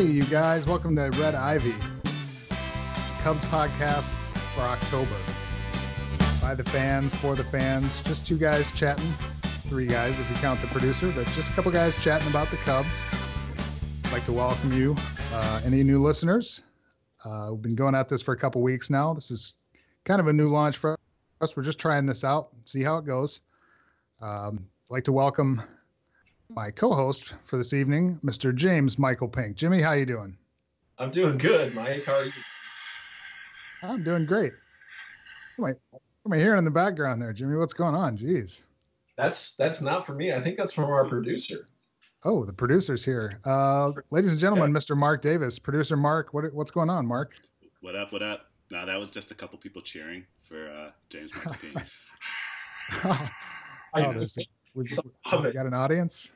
Hey, you guys, welcome to Red Ivy, Cubs podcast for October. By the fans, for the fans, just two guys chatting. Three guys if you count the producer, but just a couple guys chatting about the Cubs. I'd like to welcome you, uh, any new listeners. Uh, we've been going at this for a couple weeks now. This is kind of a new launch for us. We're just trying this out, see how it goes. Um, I'd like to welcome my co-host for this evening, Mr. James Michael Pink. Jimmy, how you doing? I'm doing good, Mike. How are you? I'm doing great. What am I, what am I hearing in the background there, Jimmy? What's going on? Jeez. That's that's not for me. I think that's from our producer. Oh, the producer's here. Uh, ladies and gentlemen, Mr. Mark Davis, producer Mark. What what's going on, Mark? What up? What up? No, that was just a couple people cheering for uh, James Michael Pink. oh, there's- we, we got an audience.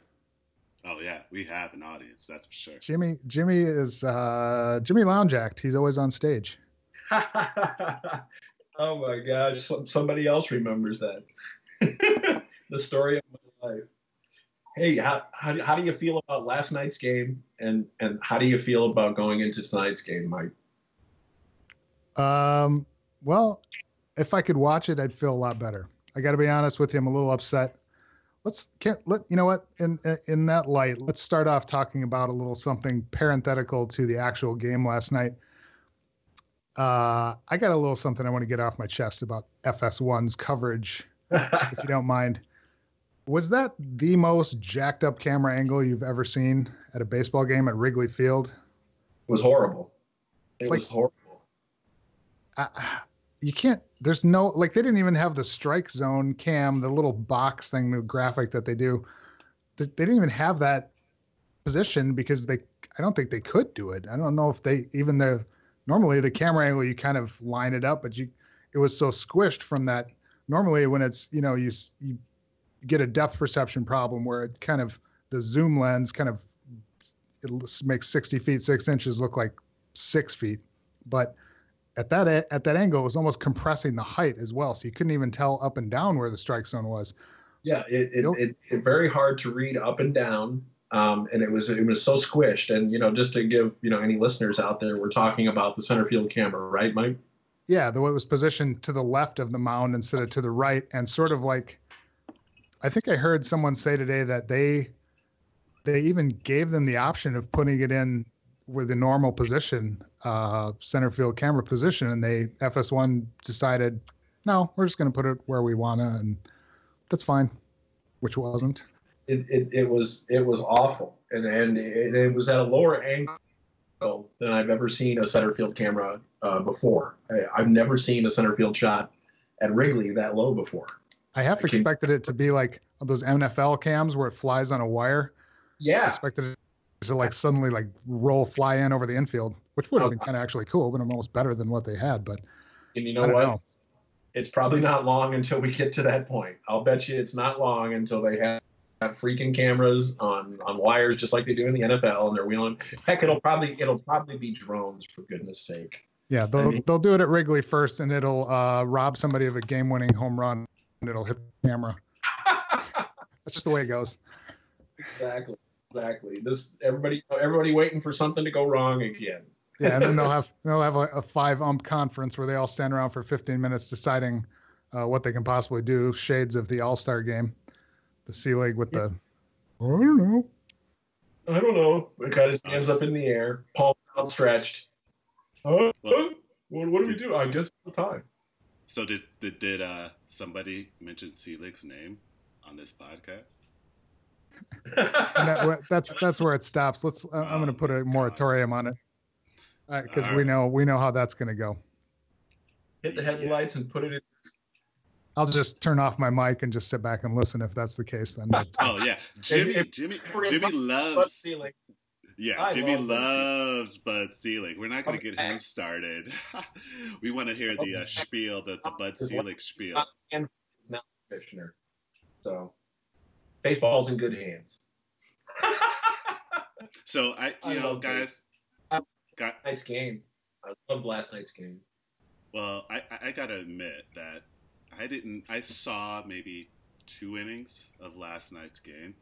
Oh yeah, we have an audience. That's for sure. Jimmy Jimmy is uh, Jimmy Lounge Act. He's always on stage. oh my gosh, somebody else remembers that. the story of my life. Hey, how, how, how do you feel about last night's game, and and how do you feel about going into tonight's game, Mike? Um, well, if I could watch it, I'd feel a lot better. I got to be honest with you. I'm a little upset. Let's can't let you know what in in that light. Let's start off talking about a little something parenthetical to the actual game last night. Uh, I got a little something I want to get off my chest about FS1's coverage, if you don't mind. Was that the most jacked up camera angle you've ever seen at a baseball game at Wrigley Field? It was horrible. It It's was like- horrible. I, you can't there's no like they didn't even have the strike zone cam the little box thing the graphic that they do. They, didn't even have that position because they i don't think they could do it. I don't know if they even the normally the camera angle you kind of line it up but you it was so squished from that. Normally when it's you know you you get a depth perception problem where it kind of the zoom lens kind of it makes 60 feet 6 inches look like 6 feet. But at that at that angle it was almost compressing the height as well so you couldn't even tell up and down where the strike zone was Yeah, it, it, it, it very hard to read up and down. Um, and it was it was so squished. And you know, just to give you know any listeners out there, we're talking about the center field camera, right, Mike? yeah the way it was positioned to the left of the mound instead of to the right and sort of like i think i heard someone say today that they they even gave them the option of putting it in with the normal position uh center field camera position and they fs1 decided no we're just going to put it where we want to and that's fine which wasn't It, it, it was it was awful, and and it, it was at a lower angle than I've ever seen a center field camera uh, before. I, I've never seen a center field shot at Wrigley that low before. i half I expected it to be like those nfl cams where it flies on a wire Yeah, I expected to like suddenly like roll fly in over the infield, which would have been kind of actually cool, but almost better than what they had. But and you I know what? know. It's probably not long until we get to that point. I'll bet you it's not long until they have, have freaking cameras on on wires just like they do in the NFL, and they're wheeling. Heck, it'll probably it'll probably be drones for goodness sake. Yeah, they'll mean- they'll do it at Wrigley first, and it'll uh, rob somebody of a game-winning home run, and it'll hit the camera. That's just the way it goes. exactly, exactly. This everybody everybody waiting for something to go wrong again. Yeah, and then they'll have they'll have a, a five ump conference where they all stand around for 15 minutes deciding uh, what they can possibly do. Shades of the All Star game, the C League with the I don't know. I don't know. It got his hands up in the air, palms outstretched. Uh, uh, what, what do we do? I guess it's the time. So did did, did uh, somebody mention Selig's name on this podcast? And that, that's that's where it stops. Let's. I- I'm going to put a moratorium on it because we know we know how that's going to go. Hit the headlights and put it in. I'll just turn off my mic and just sit back and listen if that's the case. Then Oh yeah, Jimmy if- Jimmy we're Jimmy talk Bud loves yeah I Jimmy love loves Bud Selig. We're not gonna get him started. we want to hear the uh, spiel, the, the Bud Selig spiel. and now commissioner. So baseball's in good hands. So I I you know guys, got night's game. I loved last night's game. Well, I, I- I gotta admit that I didn't. I saw maybe two innings of last night's game,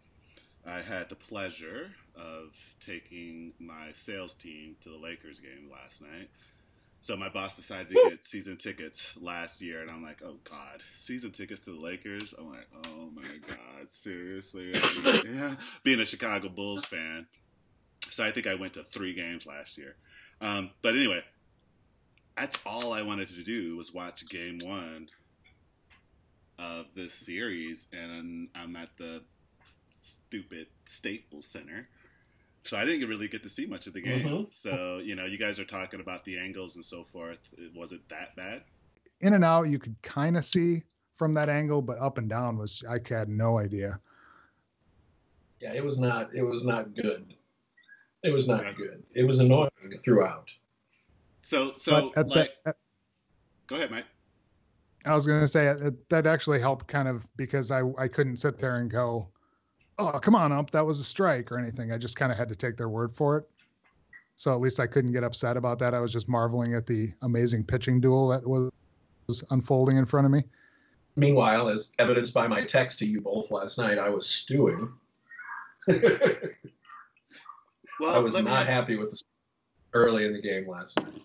I had the pleasure of taking my sales team to the Lakers game last night. So my boss decided to get season tickets last year, and I'm like, oh god, season tickets to the Lakers. I'm like, oh my god, seriously? yeah, being a Chicago Bulls fan, so I think I went to three games last year. Um, but anyway, that's all I wanted to do was watch Game One of this series, and I'm at the stupid Staples Center. So I didn't really get to see much of the game. Mm-hmm. So you know, you guys are talking about the angles and so forth. Was it that bad? In and out, you could kind of see from that angle, but up and down was I had no idea. Yeah, it was not. It was not good. It was not yeah. good. It was annoying throughout. So, so like, the, at, go ahead, Mike. I was going to say it, that actually helped kind of because I I couldn't sit there and go, oh, come on ump, that was a strike or anything. I just kind of had to take their word for it. So at least I couldn't get upset about that. I was just marveling at the amazing pitching duel that was unfolding in front of me. Meanwhile, as evidenced by my text to you both last night, I was stewing. well, I was not me... happy with the early in the game last night.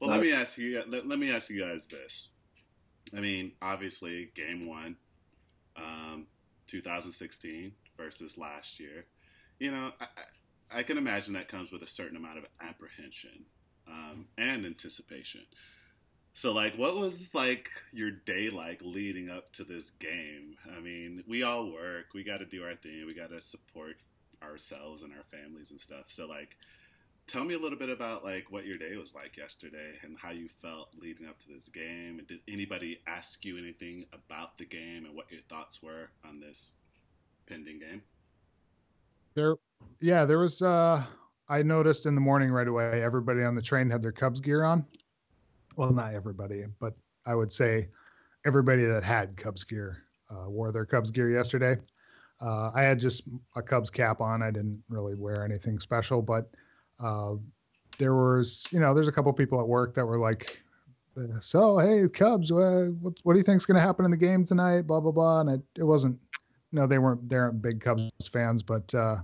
Well, not... let me ask you. Let, let, me ask you guys this. I mean, obviously, game one, um, 2016 versus last year. You know, I, I can imagine that comes with a certain amount of apprehension um, and anticipation. So, like, what was like your day like leading up to this game? I mean, we all work, we got to do our thing, we got to support ourselves and our families and stuff. So, like, tell me a little bit about like what your day was like yesterday and how you felt leading up to this game. And did anybody ask you anything about the game and what your thoughts were on this pending game? There, yeah, there was. uh I noticed in the morning right away, everybody on the train had their Cubs gear on. Well, not everybody, but I would say everybody that had Cubs gear uh, wore their Cubs gear yesterday. Uh, I had just a Cubs cap on. I didn't really wear anything special, but uh, there was, you know, there's a couple people at work that were like, "So, hey, Cubs, what, what do you think's going to happen in the game tonight?" Blah blah blah. And it, it wasn't no, they weren't. They aren't big Cubs fans, but uh,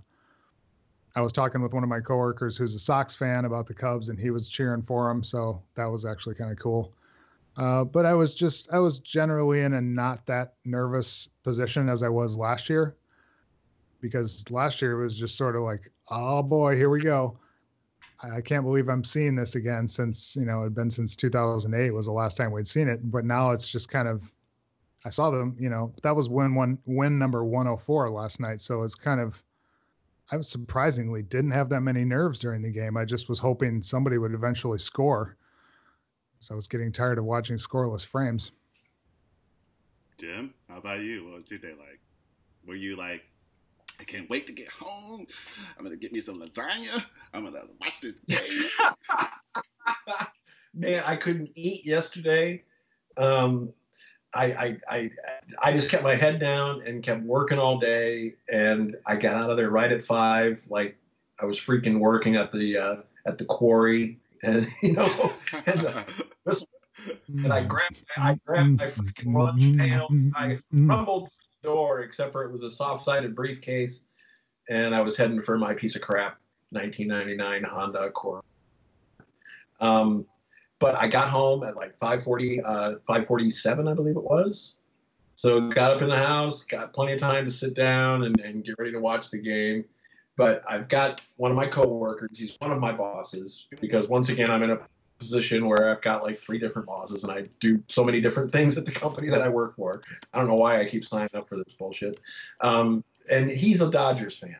I was talking with one of my coworkers who's a Sox fan about the Cubs, and he was cheering for them. So that was actually kind of cool. Uh, but I was just, I was generally in a not that nervous position as I was last year, because last year it was just sort of like, oh boy, here we go. I can't believe I'm seeing this again since you know it had been since 2008 was the last time we'd seen it. But now it's just kind of I saw them, you know, that was win one win number 104 last night. So it's kind of I was surprisingly didn't have that many nerves during the game. I just was hoping somebody would eventually score. So I was getting tired of watching scoreless frames. Jim, how about you? What was your day like? Were you like, I can't wait to get home. I'm gonna get me some lasagna. I'm gonna watch this game. Man, I couldn't eat yesterday. Um, I, I, I, just kept my head down and kept working all day. And I got out of there right at five. Like I was freaking working at the, uh, at the quarry and, you know, and, the, and I grabbed, I grabbed my freaking lunch pail. I rumbled the door, except for it was a soft sided briefcase. And I was heading for my piece of crap 1999 Honda Accord. Um, but I got home at like 5:40, uh, 5:47, I believe it was. So got up in the house, got plenty of time to sit down and, and get ready to watch the game. But I've got one of my coworkers. He's one of my bosses because once again I'm in a position where I've got like three different bosses and I do so many different things at the company that I work for. I don't know why I keep signing up for this bullshit. Um, and he's a Dodgers fan.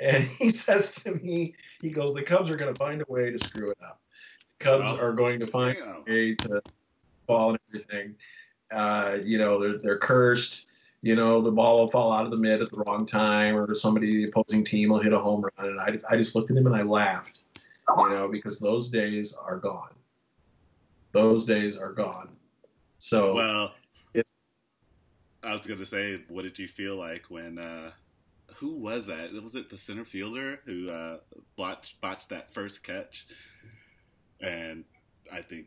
And he says to me, he goes, the Cubs are going to find a way to screw it up. Cubs are going to find a way to fall and everything. Uh, you know, they're they're cursed. You know, the ball will fall out of the mid at the wrong time, or somebody the opposing team will hit a home run. And I just, I just looked at him and I laughed. You know, because those days are gone. Those days are gone. So well, I was going to say, what did you feel like when? Uh, who was that? Was it the center fielder who uh, botched, botched that first catch? And I think.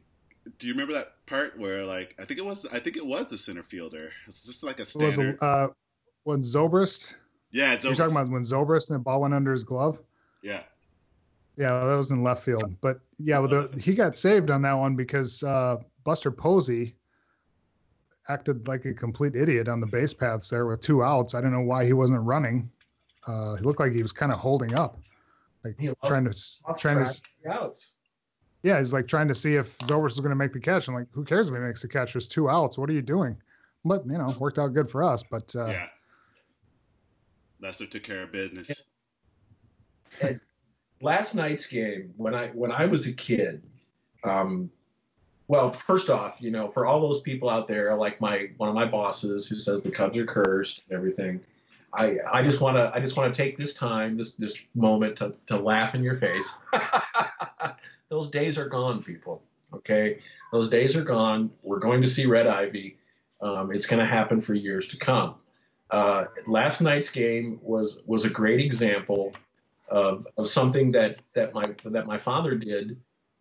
Do you remember that part where, like, I think it was, I think it was the center fielder. It's just like a standard. Was uh, was Zobrist? Yeah, it's You're talking about when Zobrist and the ball went under his glove. Yeah. Yeah, that was in left field. But yeah, well, the, he got saved on that one because uh, Buster Posey acted like a complete idiot on the base paths there with two outs. I don't know why he wasn't running. Uh, he looked like he was kind of holding up, like He trying to Lost trying to. track of outs. Yeah, he's like trying to see if Zobrist is going to make the catch. I'm like, who cares if he makes the catch? There's two outs. What are you doing? But you know, worked out good for us. But uh, yeah. Lester took care of business. last night's game when I when I was a kid, um, well, first off, you know, for all those people out there, like my one of my bosses who says the Cubs are cursed and everything, I I just want to I just want to take this time this this moment to to laugh in your face. those days are gone, people. Okay, those days are gone. We're going to see Red Ivy. Um, it's going to happen for years to come. Uh, last night's game was was a great example of, of something that, that my that my father did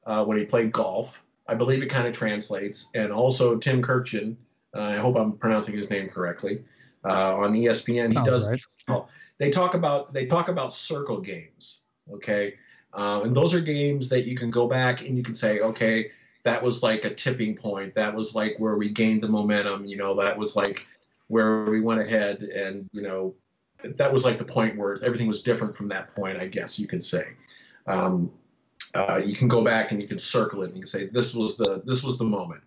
uh, when he played golf. I believe it kind of translates. And also Tim Kurkjian, uh, I hope I'm pronouncing his name correctly, uh, on ESPN. He Sounds does. right. They talk about they talk about circle games. Okay, um, and those are games that you can go back and you can say, okay, that was like a tipping point. That was like where we gained the momentum. You know, that was like where we went ahead and you know that was like the point where everything was different from that point, I guess you can say. Um, uh, you can go back and you can circle it and you can say this was the this was the moment.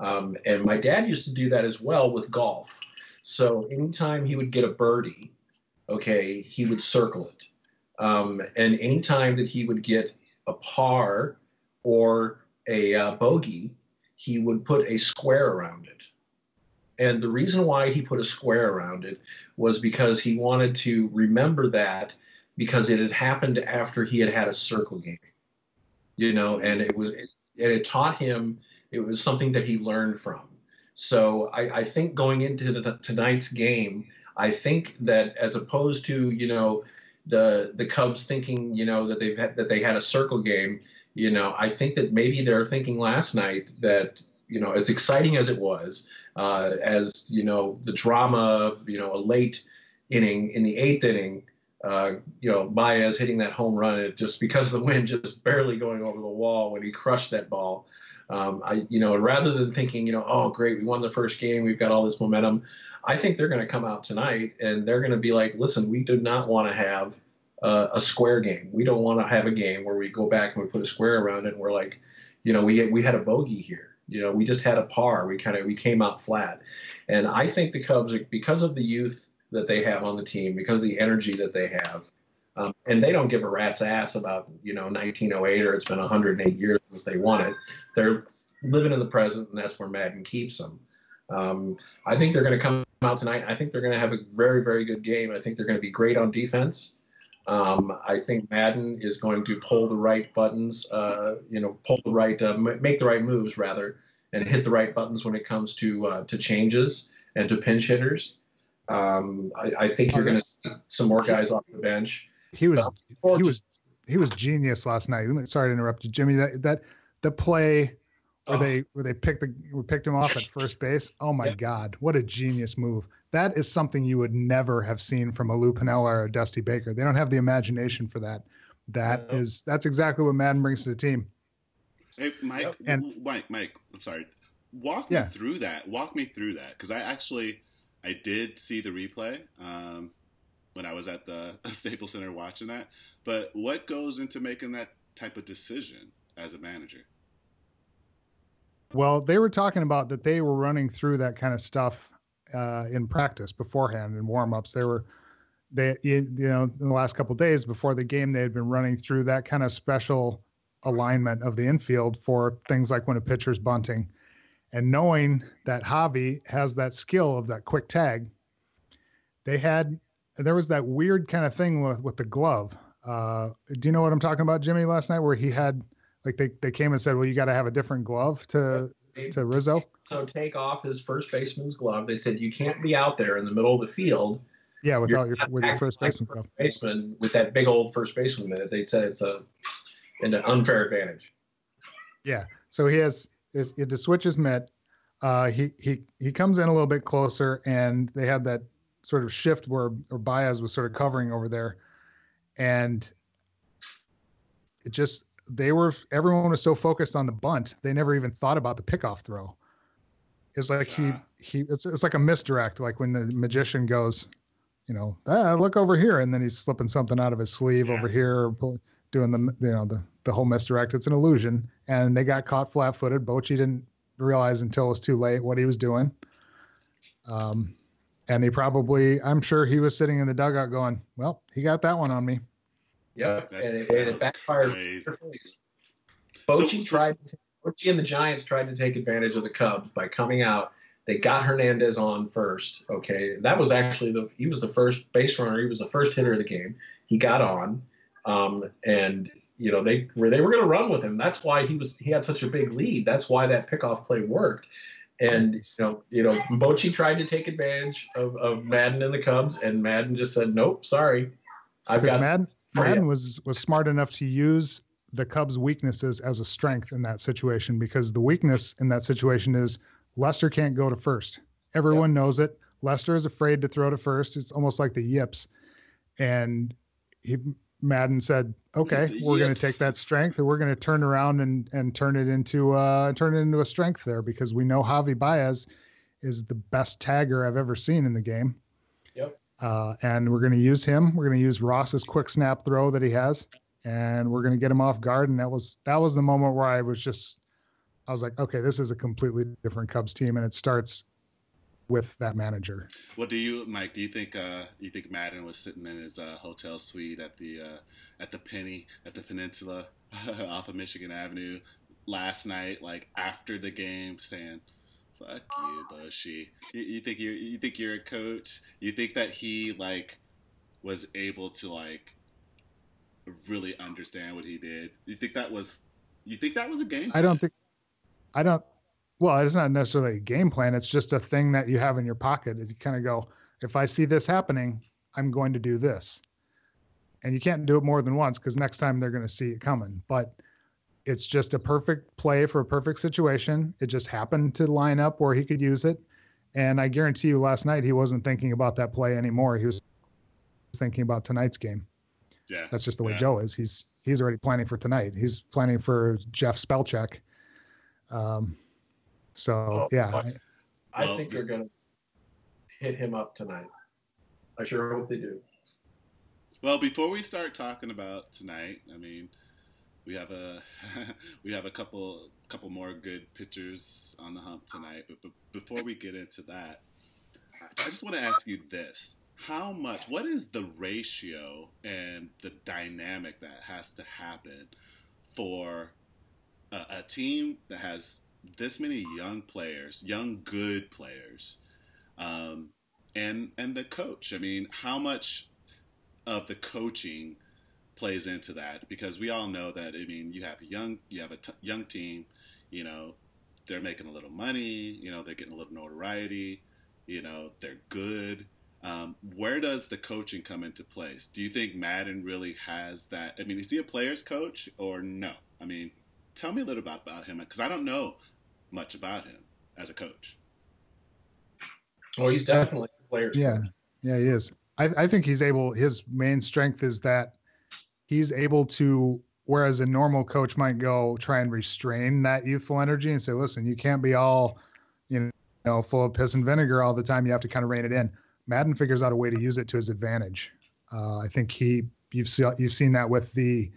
Um, and my dad used to do that as well with golf. So anytime he would get a birdie, okay, he would circle it. Um, and anytime that he would get a par or a uh, bogey, he would put a square around it. And the reason why he put a square around it was because he wanted to remember that because it had happened after he had had a circle game, you know, and it was, and it taught him, it was something that he learned from. So I, I think going into the, tonight's game, I think that as opposed to, you know, the, the Cubs thinking, you know, that they've had, that they had a circle game, you know, I think that maybe they're thinking last night that, you know, as exciting as it was, uh, as you know the drama of you know a late inning in the eighth inning. Uh, you know, Baez hitting that home run, just because of the wind, just barely going over the wall when he crushed that ball. Um, I, you know, rather than thinking, you know, oh great, we won the first game, we've got all this momentum. I think they're going to come out tonight and they're going to be like, listen, we do not want to have uh, a square game. We don't want to have a game where we go back and we put a square around it and we're like, you know, we we had a bogey here. You know, we just had a par. We kind of we came out flat, and I think the Cubs, because of the youth that they have on the team, because of the energy that they have, um, and they don't give a rat's ass about you know 1908 or it's been 108 years since they won it. They're living in the present, and that's where Maddon keeps them. Um, I think they're going to come out tonight. I think they're going to have a very very good game. I think they're going to be great on defense. Um, I think Maddon is going to pull the right buttons, uh, you know, pull the right, uh, make the right moves rather, and hit the right buttons when it comes to uh, to changes and to pinch hitters. Um, I, I, think you're going to see some more guys off the bench. He was he was he was genius last night. Sorry to interrupt you, Jimmy. That that the play where oh. they where they picked the we picked him off at first base. Oh my yeah. God, what a genius move! That is something you would never have seen from a Lou Piniella or a Dusty Baker. They don't have the imagination for that. That yeah. is that's exactly what Maddon brings to the team. Hey, Mike, and, Mike, Mike, I'm sorry. Walk yeah. me through that. Walk me through that because I actually I did see the replay um, when I was at the Staples Center watching that. But what goes into making that type of decision as a manager? Well, they were talking about that they were running through that kind of stuff uh, in practice beforehand in warmups. They were they you know in the last couple days before the game they had been running through that kind of special alignment of the infield for things like when a pitcher's bunting and knowing that Javi has that skill of that quick tag they had there was that weird kind of thing with with the glove uh, do you know what I'm talking about Jimmy last night where he had like they, they came and said well you got to have a different glove to to Rizzo so take off his first baseman's glove they said you can't be out there in the middle of the field yeah without your with your first baseman first baseman with that big old first baseman minute they said it's a an unfair advantage. Yeah. So he has is the switch is met. Uh, he he he comes in a little bit closer, and they had that sort of shift where, where Baez was sort of covering over there, and it just they were everyone was so focused on the bunt they never even thought about the pickoff throw. It's like he he it's it's like a misdirect, like when the magician goes, you know, ah, look over here, and then he's slipping something out of his sleeve yeah. over here, doing the you know the the whole misdirect. It's an illusion, and they got caught flat-footed. Bochy didn't realize until it was too late what he was doing. Um, and he probably, I'm sure he was sitting in the dugout going, "Well, he got that one on me." Yep, and it, and it backfired. Bochy so, tried. Bochy and the Giants tried to take advantage of the Cubs by coming out. They got Hernandez on first. Okay, that was actually the he was the first base runner. He was the first hitter of the game. He got on, um, and you know they were they were going to run with him. That's why he was he had such a big lead. That's why that pickoff play worked. And you know, you know, Bochy tried to take advantage of, of Maddon and the Cubs, and Maddon just said, "Nope, sorry, I've got." Maddon, Maddon was was smart enough to use the Cubs' weaknesses as a strength in that situation because the weakness in that situation is Lester can't go to first. Everyone yep. knows it. Lester is afraid to throw to first. It's almost like the yips, and he Maddon said, "Okay, we're going to take that strength and we're going to turn around and and turn it into uh turn it into a strength there because we know Javi Baez is the best tagger I've ever seen in the game. Uh, and we're going to use him. We're going to use Ross's quick snap throw that he has, and we're going to get him off guard. And that was that was the moment where I was just, I was like, okay, this is a completely different Cubs team, and it starts with that manager. Well, do you, Mike? Do you think uh, you think Maddon was sitting in his uh, hotel suite at the uh, at the Penny at the Peninsula off of Michigan Avenue last night, like after the game, saying? Fuck you, Bochy. You, you think you're you think you're a coach? You think that he like was able to like really understand what he did? You think that was you think that was a game? Plan? I don't think I don't well, it's not necessarily a game plan. It's just a thing that you have in your pocket. You kind of go, if I see this happening, I'm going to do this. And you can't do it more than once because next time they're going to see it coming. But it's just a perfect play for a perfect situation. It just happened to line up where he could use it. And I guarantee you last night he wasn't thinking about that play anymore. He was thinking about tonight's game. Yeah. That's just the way yeah. Joe is. He's he's already planning for tonight. He's planning for Jeff Spellcheck. Um, so oh, yeah, I, I well, think they're going to hit him up tonight. I sure hope they do. Well, before we start talking about tonight, I mean, we have a we have a couple couple more good pitchers on the hump tonight. But, but before we get into that, I just want to ask you this: How much? What is the ratio and the dynamic that has to happen for a, a team that has this many young players, young good players, um, and and the coach. I mean, how much of the coaching plays into that? Because we all know that. I mean, you have a young you have a t- young team. You know, they're making a little money. You know, they're getting a little notoriety. You know, they're good. Um, where does the coaching come into place? Do you think Maddon really has that? I mean, is he a player's coach or no? I mean, tell me a little about, about him because I don't know much about him as a coach. Oh, he's definitely a player. Yeah, yeah, he is. I, I think he's able. His main strength is that he's able to. Whereas a normal coach might go try and restrain that youthful energy and say, "Listen, you can't be all, you know, full of piss and vinegar all the time. You have to kind of rein it in." maddon figures out a way to use it to his advantage. Uh, I think he you've seen you've seen that with the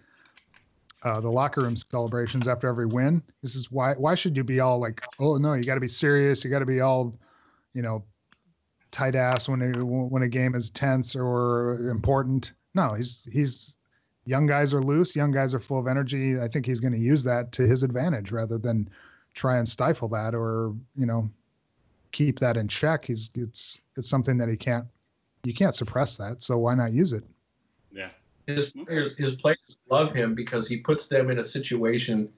uh, the locker room celebrations after every win. This is why why should you be all like, oh no, you got to be serious, you got to be all, you know, tight ass when a, when a game is tense or important. No, he's he's young guys are loose, young guys are full of energy. I think he's going to use that to his advantage rather than try and stifle that or you know keep that in check. He's it's it's something that he can't you can't suppress that. So why not use it? Yeah, his players, his players love him because he puts them in a situation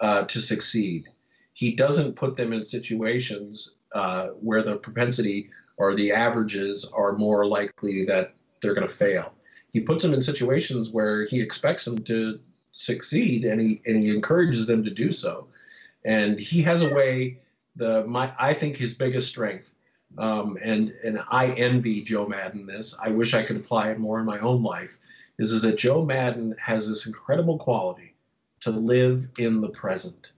uh, to succeed. He doesn't put them in situations uh, where the propensity or the averages are more likely that they're going to fail. He puts them in situations where he expects them to succeed, and he and he encourages them to do so. And he has a way. The my I think his biggest strength um, and and I envy Joe maddon this. I wish I could apply it more in my own life. Is is that Joe maddon has this incredible quality to live in the present.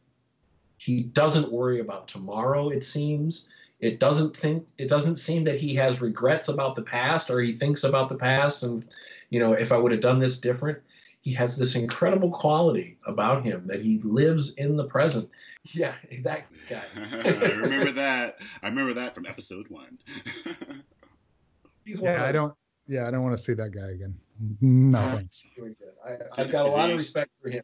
He doesn't worry about tomorrow. It seems it doesn't think it doesn't seem that he has regrets about the past or he thinks about the past and you know if I would have done this different he has this incredible quality about him that he lives in the present. Yeah, that guy. I remember that. I remember that from episode one. He's yeah, I don't. Yeah, I don't want to see that guy again. No thanks. I, have got a lot he, of respect for him.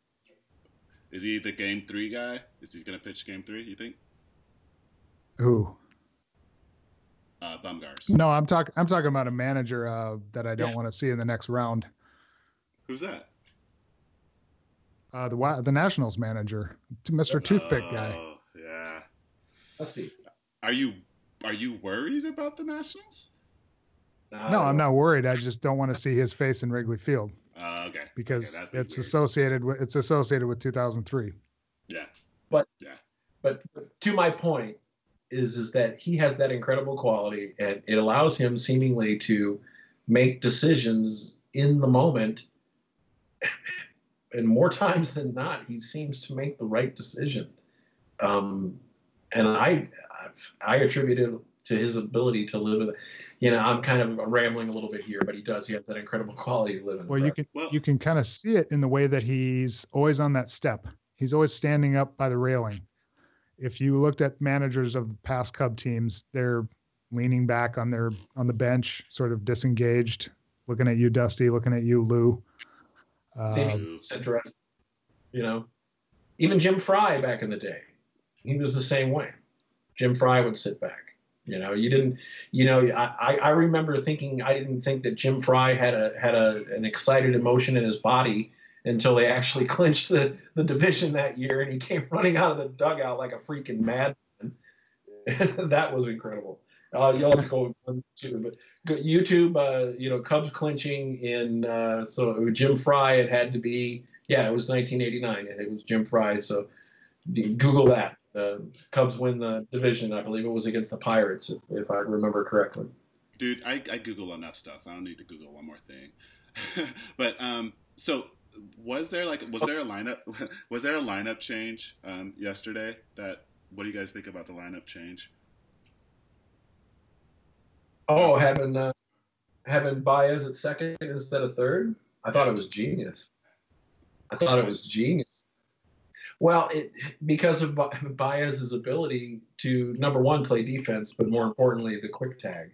Is he the game three guy? Is he going to pitch game three? You think? Who? Uh, Bumgars. No, I'm talking. I'm talking about a manager uh, that I don't yeah. want to see in the next round. Who's that? uh, the the Nationals manager, Mr. Toothpick guy. Oh, yeah. Rusty. Are you are you worried about the Nationals? No, I'm not worried. I just don't want to see his face in Wrigley Field. Uh, okay. Because okay, it's weird. associated with it's associated with 2003. Yeah. But yeah. But to my point is is that he has that incredible quality and it allows him seemingly to make decisions in the moment and more times than not, he seems to make the right decision. Um, and I, I attribute it to his ability to live. In, you know, I'm kind of rambling a little bit here, but he does. He has that incredible quality of living. Well, you can well, you can kind of see it in the way that he's always on that step. He's always standing up by the railing. If you looked at managers of past Cub teams, they're leaning back on their on the bench, sort of disengaged, looking at you, Dusty, looking at you, Lou. Um, interesting. You know, even Jim Frey back in the day, he was the same way. Jim Frey would sit back. You know, you didn't. You know, I, I remember thinking I didn't think that Jim Frey had a had a an excited emotion in his body until they actually clinched the the division that year, and he came running out of the dugout like a freaking madman. that was incredible. Uh, you'll have to go on YouTube, but YouTube, uh, you know, Cubs clinching in uh, so Jim Frey. It had to be yeah, it was 1989, and it was Jim Frey. So Google that. Uh, Cubs win the division. I believe it was against the Pirates, if, if I remember correctly. Dude, I, I Google enough stuff. I don't need to Google one more thing. but um, so was there like was there a lineup was there a lineup change um, yesterday? That what do you guys think about the lineup change? Oh, having uh, having Baez at second instead of third. I thought it was genius. I thought it was genius. Well, it, because of Baez's ability to number one play defense, but more importantly the quick tag.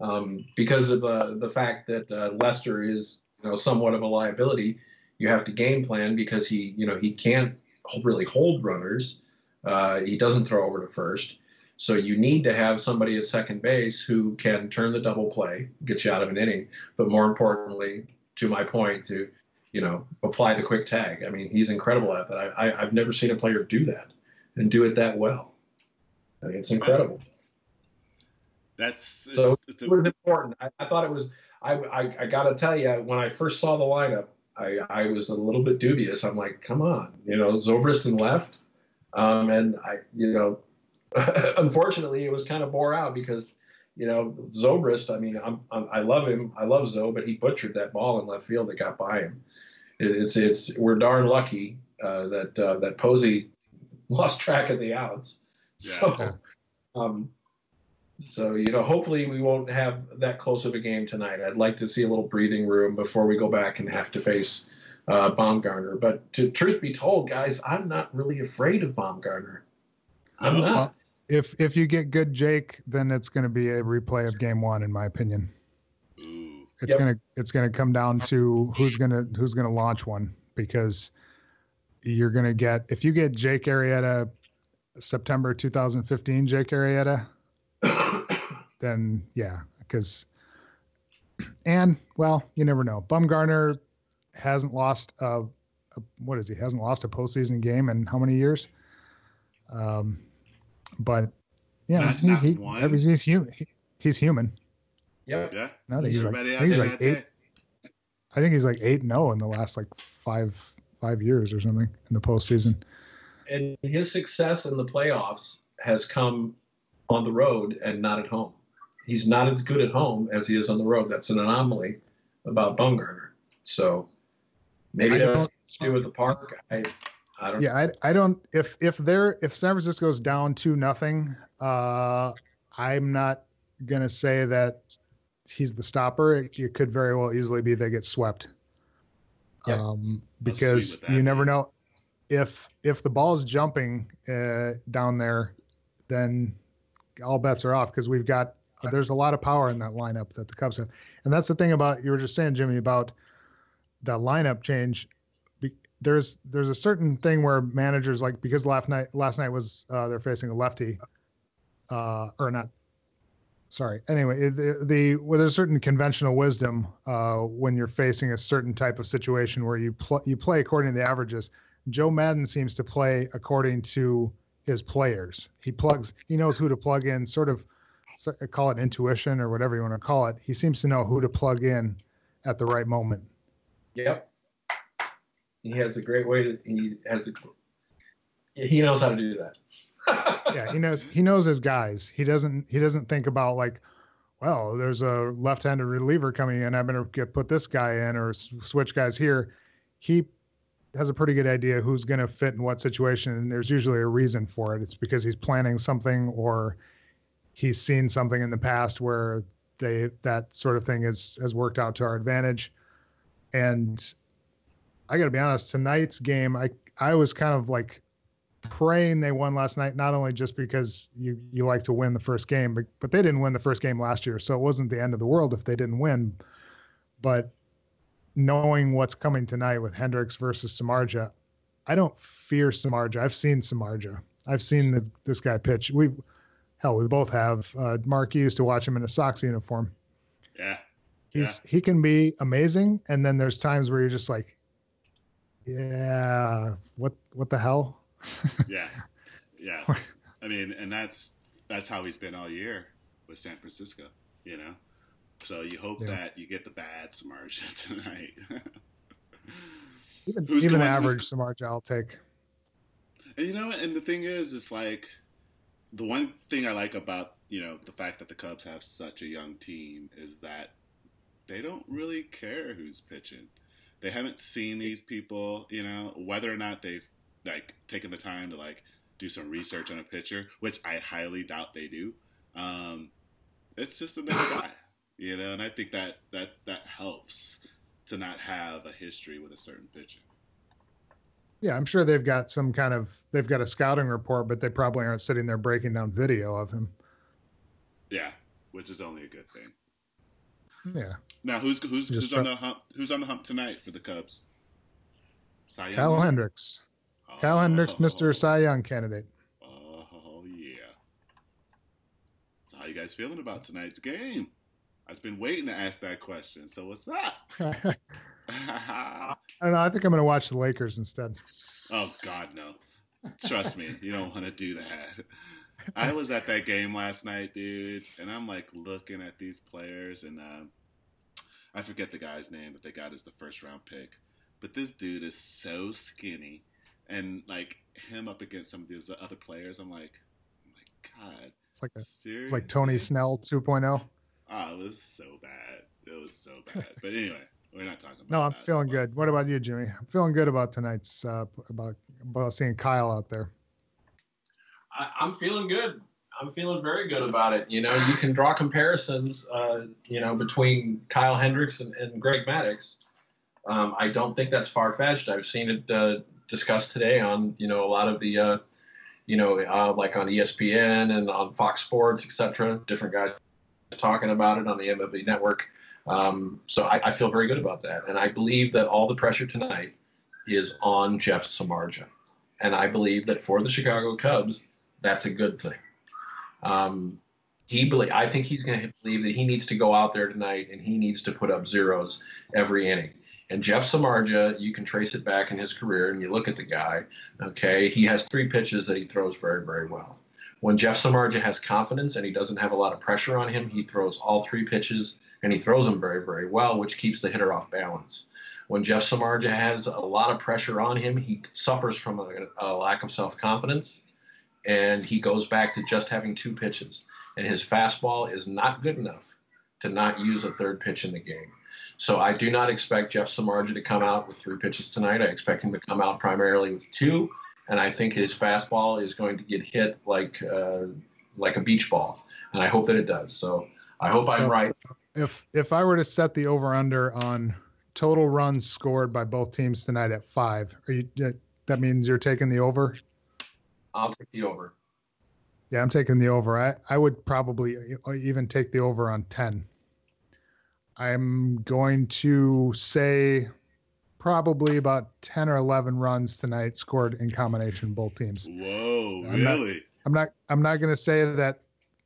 Um, because of uh, the fact that uh, Lester is you know somewhat of a liability, you have to game plan because he you know he can't really hold runners. Uh, he doesn't throw over to first. So you need to have somebody at second base who can turn the double play, get you out of an inning, but more importantly, to my point, to you know apply the quick tag. I mean, he's incredible at that. I, I, have never seen a player do that and do it that well. I mean, it's incredible. That's so it's, it was important. I, I, thought it was. I I, I got to tell you, when I first saw the lineup, I, I was a little bit dubious. I'm like, come on, you know, Zobrist and left, um, and I, you know, unfortunately, it was kind of bore out because, you know, Zobrist. I mean, I'm, I'm, i love him. I love Zoe, but he butchered that ball in left field that got by him. It, it's it's we're darn lucky uh, that uh, that Posey lost track of the outs. Yeah. So, um, so you know, hopefully we won't have that close of a game tonight. I'd like to see a little breathing room before we go back and have to face uh, Bumgarner. But to truth be told, guys, I'm not really afraid of Bumgarner. I'm not. Well, if if you get good Jake, then it's going to be a replay of game one, in my opinion. It's yep. gonna it's gonna come down to who's gonna who's gonna launch one because you're gonna get if you get Jake Arrieta September 2015 Jake Arrieta, then yeah, because and well, you never know. Bumgarner hasn't lost a, a, what is he hasn't lost a postseason game in how many years? Um, but yeah, not, he, not he, he's, human. He, he's human. Yep. Yeah. No, he's, like, he's like eight. I think he's like eight and zero oh in the last like five five years or something in the postseason. And his success in the playoffs has come on the road and not at home. he's not as good at home as he is on the road. That's an anomaly about Bumgarner. So maybe I that's don't- to do with the park. I I don't Yeah, I, I don't if if they're if San Francisco's down two nothing, uh, I'm not gonna say that he's the stopper. It, it could very well easily be they get swept. Yeah. Um, because what that you never know if if the ball's jumping uh, down there, then all bets are off because we've got there's a lot of power in that lineup that the Cubs have, and that's the thing about you were just saying, Jimmy, about that lineup change. There's there's a certain thing where managers like because last night last night was uh, they're facing a lefty, uh, or not. Sorry. Anyway, the, the well, there's certain conventional wisdom uh, when you're facing a certain type of situation where you pl- you play according to the averages. Joe Maddon seems to play according to his players. He plugs. He knows who to plug in. Sort of uh, call it intuition or whatever you want to call it. He seems to know who to plug in at the right moment. Yep. He has a great way to. He has a. He knows how to do that. yeah, he knows he knows his guys. He doesn't he doesn't think about like, well, there's a left-handed reliever coming in. I'm gonna get put this guy in or switch guys here. He has a pretty good idea who's gonna fit in what situation, and there's usually a reason for it. It's because he's planning something or he's seen something in the past where they that sort of thing has has worked out to our advantage. And I got to be honest, tonight's game, I I was kind of like praying they won last night, not only just because you you like to win the first game, but but they didn't win the first game last year, so it wasn't the end of the world if they didn't win. But knowing what's coming tonight with Hendricks versus Samardzija, I don't fear Samardzija. I've seen Samardzija. I've seen the, this guy pitch. We hell, we both have. Uh, Mark used to watch him in a Sox uniform. Yeah. He's he can be amazing, and then there's times where you're just like, yeah, what what the hell? Yeah. Yeah. I mean, and that's that's how he's been all year with San Francisco, you know? So you hope Yeah. that you get the bad Samardzija tonight. Even Who's even going- who's- average Samardzija, I'll take. And you know, and the thing is, it's like the one thing I like about you know the fact that the Cubs have such a young team is that they don't really care who's pitching. They haven't seen these people, you know, whether or not they've like taken the time to like do some research on a pitcher, which I highly doubt they do. Um, it's just another guy, you know, and I think that that that helps to not have a history with a certain pitcher. Yeah, I'm sure they've got some kind of they've got a scouting report, but they probably aren't sitting there breaking down video of him. Yeah, which is only a good thing. Yeah, Now, who's who's Just who's on the hump? Who's on the hump tonight for the Cubs? Cy Young? Kyle Hendricks. Oh. Kyle Hendricks, Mr. Cy Young candidate. Oh yeah. So how you guys feeling about tonight's game? I've been waiting to ask that question. So what's up? I don't know. I think I'm going to watch the Lakers instead. oh God, no. Trust me, you don't want to do that. I was at that game last night, dude, and I'm like looking at these players, and um, I forget the guy's name that they got as the first round pick, but this dude is so skinny, and like him up against some of these other players, I'm like, oh my God, It's like a, it's like Tony Snell 2.0. Oh, it was so bad. It was so bad. But anyway, we're not talking about. It. No, I'm feeling good. What about you, Jimmy? I'm feeling good about tonight's uh, about about seeing Kyle out there. I, I'm feeling good. I'm feeling very good about it. You know, you can draw comparisons, uh, you know, between Kyle Hendricks and, and Greg Maddux. Um, I don't think that's far fetched. I've seen it uh, discussed today on, you know, a lot of the, uh, you know, uh, like on ESPN and on Fox Sports, et cetera. Different guys talking about it on the MLB Network. Um, so I, I feel very good about that, and I believe that all the pressure tonight is on Jeff Samardzija, and I believe that for the Chicago Cubs, that's a good thing. Um, he believe, I think he's going to believe that he needs to go out there tonight and he needs to put up zeros every inning. And Jeff Samardzija, you can trace it back in his career, and you look at the guy. Okay, he has three pitches that he throws very, very well. When Jeff Samardzija has confidence and he doesn't have a lot of pressure on him, he throws all three pitches and he throws them very, very well, which keeps the hitter off balance. When Jeff Samardzija has a lot of pressure on him, he suffers from a, a lack of self confidence and he goes back to just having two pitches. And his fastball is not good enough to not use a third pitch in the game. So I do not expect Jeff Samardzija to come out with three pitches tonight. I expect him to come out primarily with two, and I think his fastball is going to get hit like uh, like a beach ball, and I hope that it does. So I hope so I'm right. If if I were to set the over under on total runs scored by both teams tonight at five, are you? That means you're taking the over. I'll take the over. Yeah, I'm taking the over. I, I would probably even take the over on 10. I'm going to say probably about 10 or 11 runs tonight scored in combination both teams. Whoa, I'm really? Not, I'm not I'm not going to say that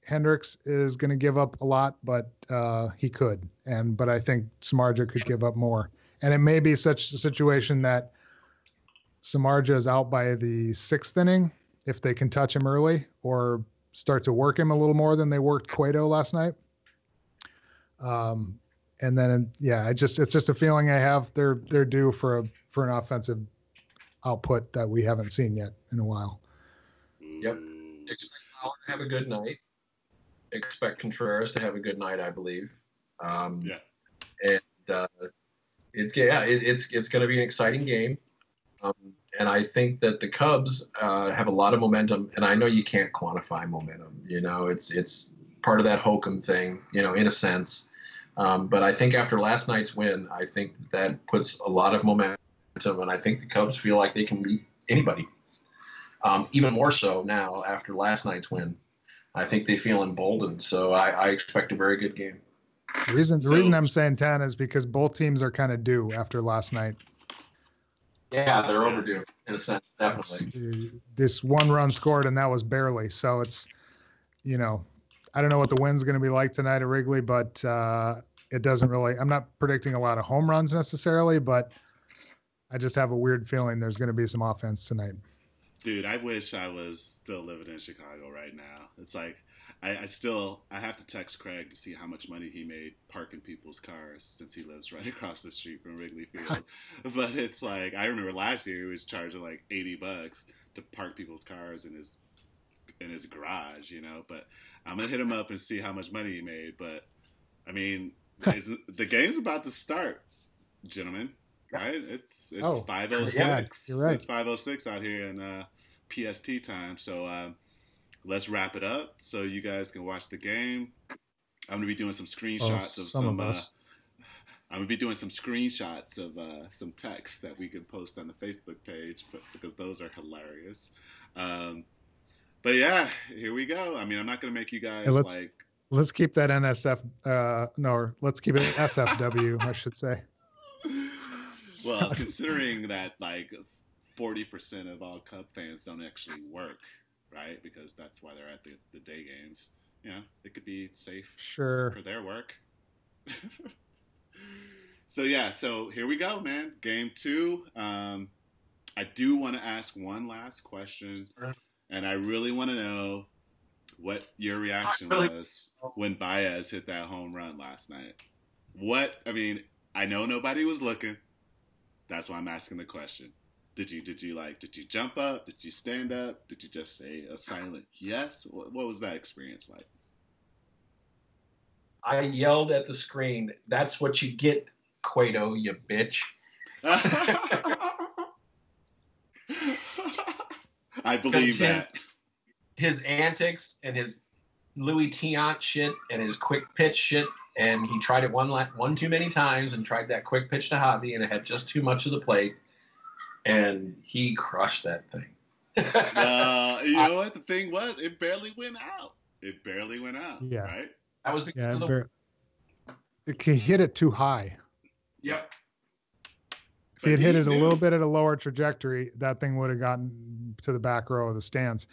Hendricks is going to give up a lot, but uh, he could. And but I think Samardzija could give up more. And it may be such a situation that Samardzija is out by the sixth inning if they can touch him early or start to work him a little more than they worked Cueto last night. Um, and then yeah, I just it's just a feeling I have they're they're due for a for an offensive output that we haven't seen yet in a while. Yep. Expect Fowler to have a good night. Expect Contreras to have a good night, I believe. Um, yeah. And uh, it's yeah, it, it's it's going to be an exciting game. Um, and I think that the Cubs uh, have a lot of momentum, and I know you can't quantify momentum. You know, it's it's part of that hokum thing. You know, in a sense. Um, but I think after last night's win, I think that puts a lot of momentum, and I think the Cubs feel like they can beat anybody. Um, even more so now after last night's win. I think they feel emboldened, so I, I expect a very good game. The reason the so, reason I'm saying ten is because both teams are kind of due after last night. Yeah, they're overdue in a sense, definitely. It's, this one run scored, and that was barely. So it's, you know, I don't know what the wind's going to be like tonight at Wrigley, but uh, it doesn't really. I'm not predicting a lot of home runs necessarily, but I just have a weird feeling there's going to be some offense tonight. Dude, I wish I was still living in Chicago right now. It's like I, I, still I have to text Craig to see how much money he made parking people's cars since he lives right across the street from Wrigley Field. but it's like I remember last year he was charging like eighty bucks to park people's cars in his in his garage, you know. But I'm gonna hit him up and see how much money he made. But I mean, the game's about to start, gentlemen. Right? It's it's oh, five oh six. It's five oh six out here in uh, PST time. So. Uh, let's wrap it up so you guys can watch the game. I'm gonna be doing some screenshots oh, of some. some of uh, I'm gonna be doing some screenshots of uh, some text that we can post on the Facebook page, because those are hilarious. Um, but yeah, here we go. I mean, I'm not gonna make you guys hey, let's, like. Let's keep that NSF. Uh, no, let's keep it SFW. I should say. Well, considering that like 40% of all Cub fans don't actually work right? Because that's why they're at the, the day games. You know, it could be safe sure. for their work. so yeah, so here we go, man. Game two. Um, I do want to ask one last question, and I really want to know what your reaction really- was when Baez hit that home run last night. What I mean, I know nobody was looking. That's why I'm asking the question. Did you did you like did you jump up? Did you stand up? Did you just say a silent yes? What, what was that experience like? I yelled at the screen. That's what you get, Cueto, you bitch. I believe that. His, his antics and his Louis Tiant shit and his quick pitch shit, and he tried it one one too many times and tried that quick pitch to Javi, and it had just too much of the plate and he crushed that thing. uh, you know what the thing was? It barely went out. It barely went out. Yeah. Right. That was because yeah, of the. Bar- it can hit it too high. Yep. If he had hit it knew. a little bit at a lower trajectory, that thing would have gotten to the back row of the stands.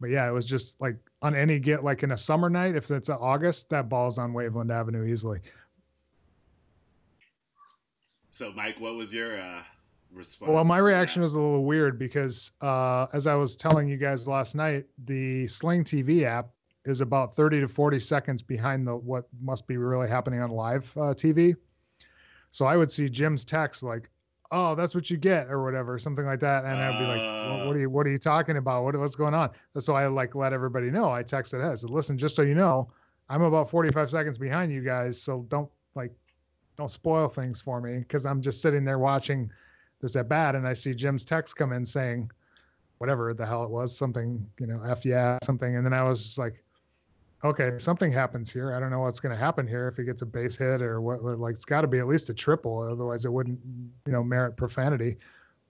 But yeah, it was just like on any get like in a summer night, if it's August, that ball's on Waveland Avenue easily. So, Mike, what was your uh, response? Well, my reaction was a little weird because, uh, as I was telling you guys last night, the Sling TV app is about 30 to 40 seconds behind the what must be really happening on live uh, TV. So I would see Jim's text like, "Oh, that's what you get," or whatever, something like that, and I'd be like, well, "What are you What are you talking about? What What's going on?" So I like let everybody know. I texted ahead. I said, "Listen, just so you know, I'm about 45 seconds behind you guys, so don't like don't spoil things for me because I'm just sitting there watching this at bat, and I see Jim's text come in saying." Whatever the hell it was, something, you know, F yeah, something. And then I was just like, okay, something happens here. I don't know what's going to happen here if he gets a base hit or what. Like it's got to be at least a triple, otherwise it wouldn't, you know, merit profanity.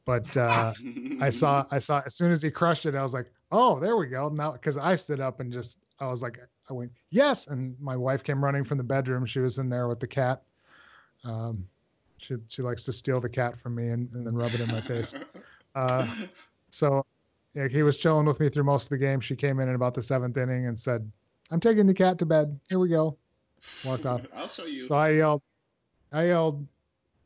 But uh, I saw, I saw as soon as he crushed it, I was like, oh, there we go. Now, because I stood up and just, I was like, I went yes, and my wife came running from the bedroom. She was in there with the cat. Um, she she likes to steal the cat from me and, and then rub it in my face. Uh, so yeah, he was chilling with me through most of the game. She came in in about the seventh inning and said, I'm taking the cat to bed. Here we go. Walked off. I'll show you. So I yelled, I yelled,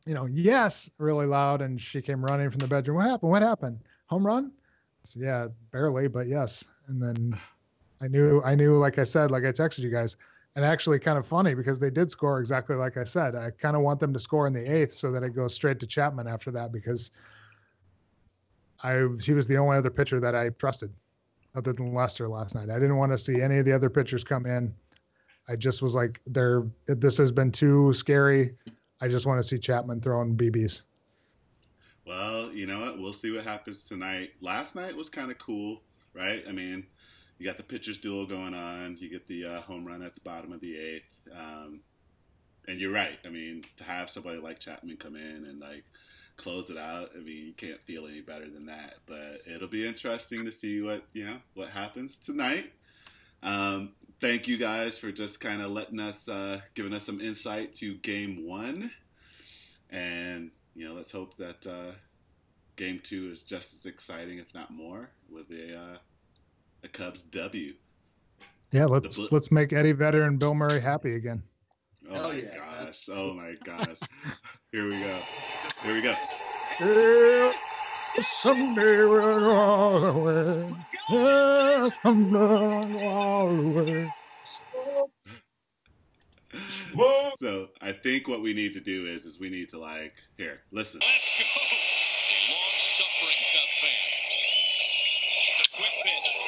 you know, yes, really loud. And she came running from the bedroom. What happened? What happened? Home run? I said, yeah, barely, but yes. And then I knew, I knew, like I said, like I texted you guys, and actually kind of funny because they did score exactly like I said. I kind of want them to score in the eighth so that it goes straight to Chapman after that because I he was the only other pitcher that I trusted other than Lester last night. I didn't want to see any of the other pitchers come in. I just was like, "There, this has been too scary. I just want to see Chapman throwing BBs." Well, you know what? We'll see what happens tonight. Last night was kind of cool, right? I mean, you got the pitchers duel going on. You get the uh, home run at the bottom of the eighth, um, and you're right. I mean, to have somebody like Chapman come in and like close it out. I mean, you can't feel any better than that. But it'll be interesting to see what you know what happens tonight. Um, thank you guys for just kind of letting us, uh, giving us some insight to Game One, and you know, let's hope that uh, Game Two is just as exciting, if not more, with a uh, a Cubs W. Yeah, let's bl- let's make Eddie Vedder and Bill Murray happy again. Oh Hell my yeah. gosh! Oh my gosh! Here we go. Here we go. someday we're all away. someday all away. So I think what we need to do is is we need to like here listen. Let's go. A long suffering Cub fan. The quick pitch.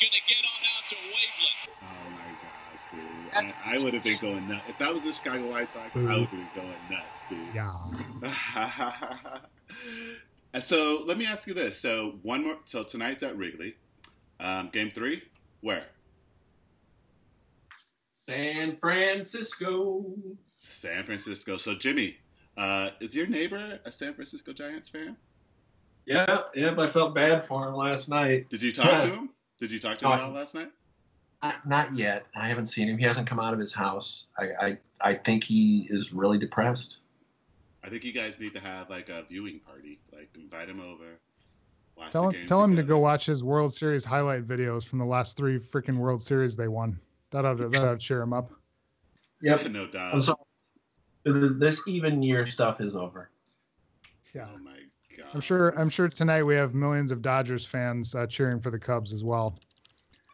Going to get on out to Waveland. Oh my gosh, dude! That's I, I would have been going nuts if that was the Chicago White Sox. I would have been going nuts, dude. Yeah. so let me ask you this: so one more. So tonight's at Wrigley. Um, game three, where? San Francisco. San Francisco. So Jimmy, uh, is your neighbor a San Francisco Giants fan? Yeah, yep. I felt bad for him last night. Did you talk to him? Did you talk to him at all uh, last night? Not yet. I haven't seen him. He hasn't come out of his house. I, I, I think he is really depressed. I think you guys need to have like a viewing party. Like invite him over. tell him, tell him to go watch his World Series highlight videos from the last three freaking World Series they won. That ought to, that ought to cheer him up. Yep. no doubt. So, this even year stuff is over. Yeah. Oh my I'm sure. I'm sure tonight we have millions of Dodgers fans uh, cheering for the Cubs as well.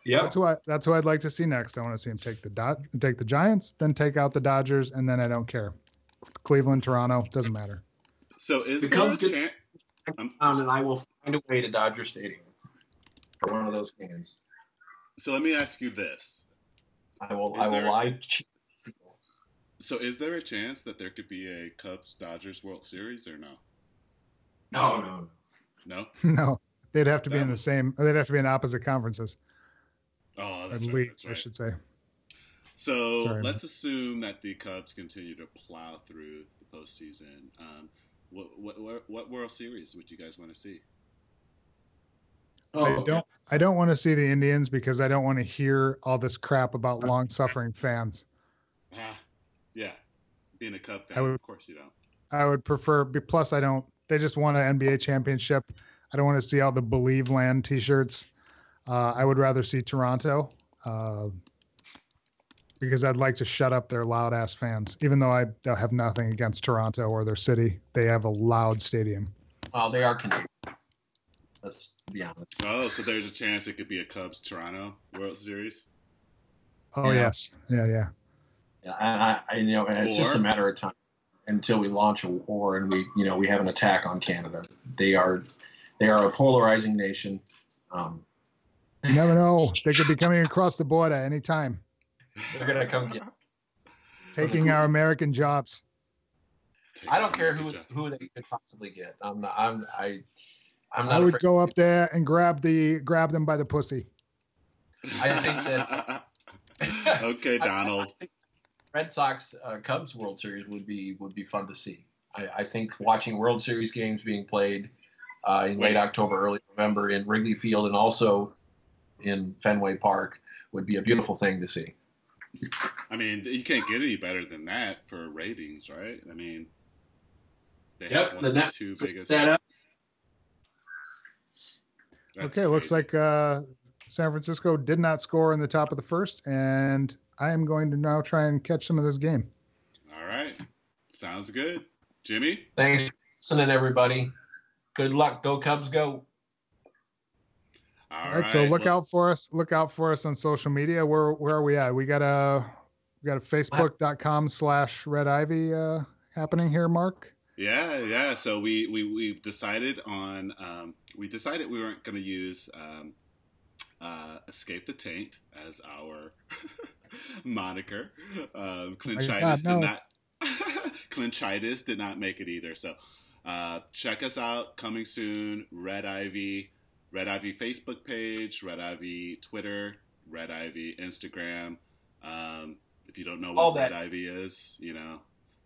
Yeah, that's what that's what I'd like to see next. I want to see him take the dot, take the Giants, then take out the Dodgers, and then I don't care. Cleveland, Toronto, doesn't matter. So is the Cubs get um, and I will find a way to Dodger Stadium for one of those games. So let me ask you this: I will. Is I will lie. So is there a chance that there could be a Cubs Dodgers World Series or no? No, no, no. No, they'd have to be in the same. They'd have to be in opposite conferences. Oh, that's right, leagues, that's right. I should say. So Sorry, let's man. assume that the Cubs continue to plow through the postseason. Um, what, what, what, what World Series would you guys want to see? Oh, I don't. I don't want to see the Indians because I don't want to hear all this crap about long-suffering fans. Ah, yeah, being a Cub fan, would, of course you don't. I would prefer. Plus, I don't they just won an NBA championship. I don't want to see all the Believe Land T-shirts. Uh, I would rather see Toronto. Uh, because I'd like to shut up their loud ass fans. Even though I have nothing against Toronto or their city, they have a loud stadium. Well, they are Canadian. Let's be honest. Oh, so there's a chance it could be a Cubs Toronto World Series. Oh Yeah. yes, yeah, yeah. Yeah, and I, I you know, and it's just a matter of time until we launch a war and we, you know, we have an attack on Canada. They are, they are a polarizing nation. Um, You never know; they could be coming across the border anytime, they're gonna come get. taking our American jobs. I don't care who who they could possibly get. I'm not. I'm. I. I'm not. I would go up there and grab the grab them by the pussy. I think that- okay, Donald. I think Red Sox uh, Cubs World Series would be would be fun to see. I, I think watching World Series games being played uh, in late October, early November in Wrigley Field, and also in Fenway Park would be a beautiful thing to see. I mean, you can't get any better than that for ratings, right? I mean, they Yep, have one the of the two biggest. That up. That's okay, looks like uh, San Francisco did not score in the top of the first, and I am going to now try and catch some of this game. All right, sounds good, Jimmy. Thanks for listening, everybody. Good luck. Go Cubs, go. All All right, so look well, out for us. Look out for us on social media. Where where are we at? We got a we got a Facebook.com slash Red Ivy uh, happening here, Mark. Yeah, yeah. So we we we've decided on um, we decided we weren't going to use um, uh, "Escape the Taint" as our moniker. Um, Clinchitis did not. Clinchitis did not make it either. So uh, check us out. Coming soon. Red Ivy, Red Ivy Facebook page, Red Ivy Twitter, Red Ivy Instagram. Um, if you don't know All what Red that. Ivy is, you know,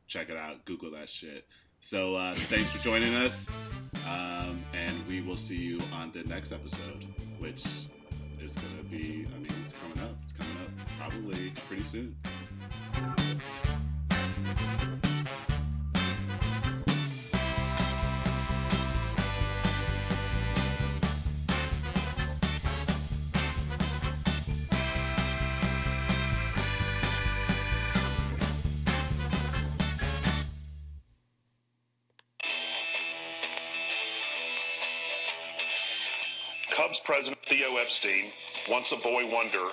check it out. Google that shit. So uh, thanks for joining us, um, and we will see you on the next episode, which is gonna be. I mean, probably pretty soon. Cubs president Theo Epstein, once a boy wonder,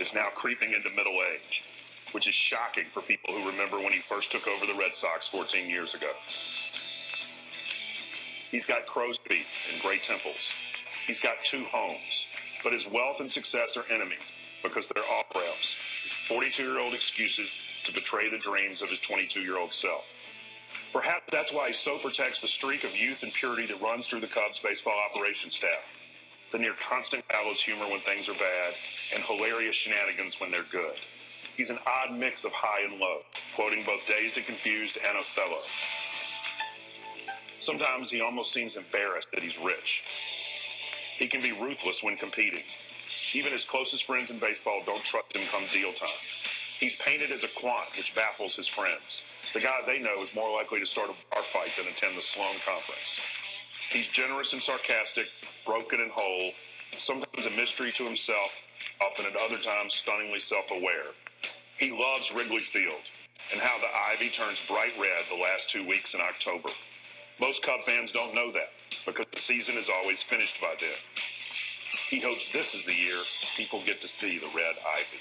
is now creeping into middle age, which is shocking for people who remember when he first took over the Red Sox 14 years ago. He's got crow's feet and gray temples. He's got two homes, but his wealth and success are enemies because they're off rails. 42 year old excuses to betray the dreams of his 22 year old self. Perhaps that's why he so protects the streak of youth and purity that runs through the Cubs baseball operations staff the near constant gallows humor when things are bad, and hilarious shenanigans when they're good. He's an odd mix of high and low, quoting both Dazed and Confused and Othello. Sometimes he almost seems embarrassed that he's rich. He can be ruthless when competing. Even his closest friends in baseball don't trust him come deal time. He's painted as a quant, which baffles his friends. The guy they know is more likely to start a bar fight than attend the Sloan Conference. He's generous and sarcastic, broken and whole, sometimes a mystery to himself, often at other times stunningly self aware. He loves Wrigley Field and how the ivy turns bright red the last two weeks in October. Most Cub fans don't know that because the season is always finished by then. He hopes this is the year people get to see the red ivy.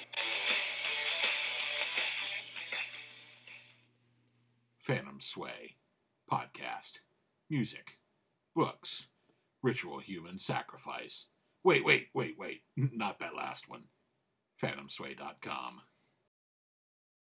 Phantom Sway, podcast, music, books, ritual human sacrifice. Wait, wait, wait, wait. Not that last one. PhantomSway.com.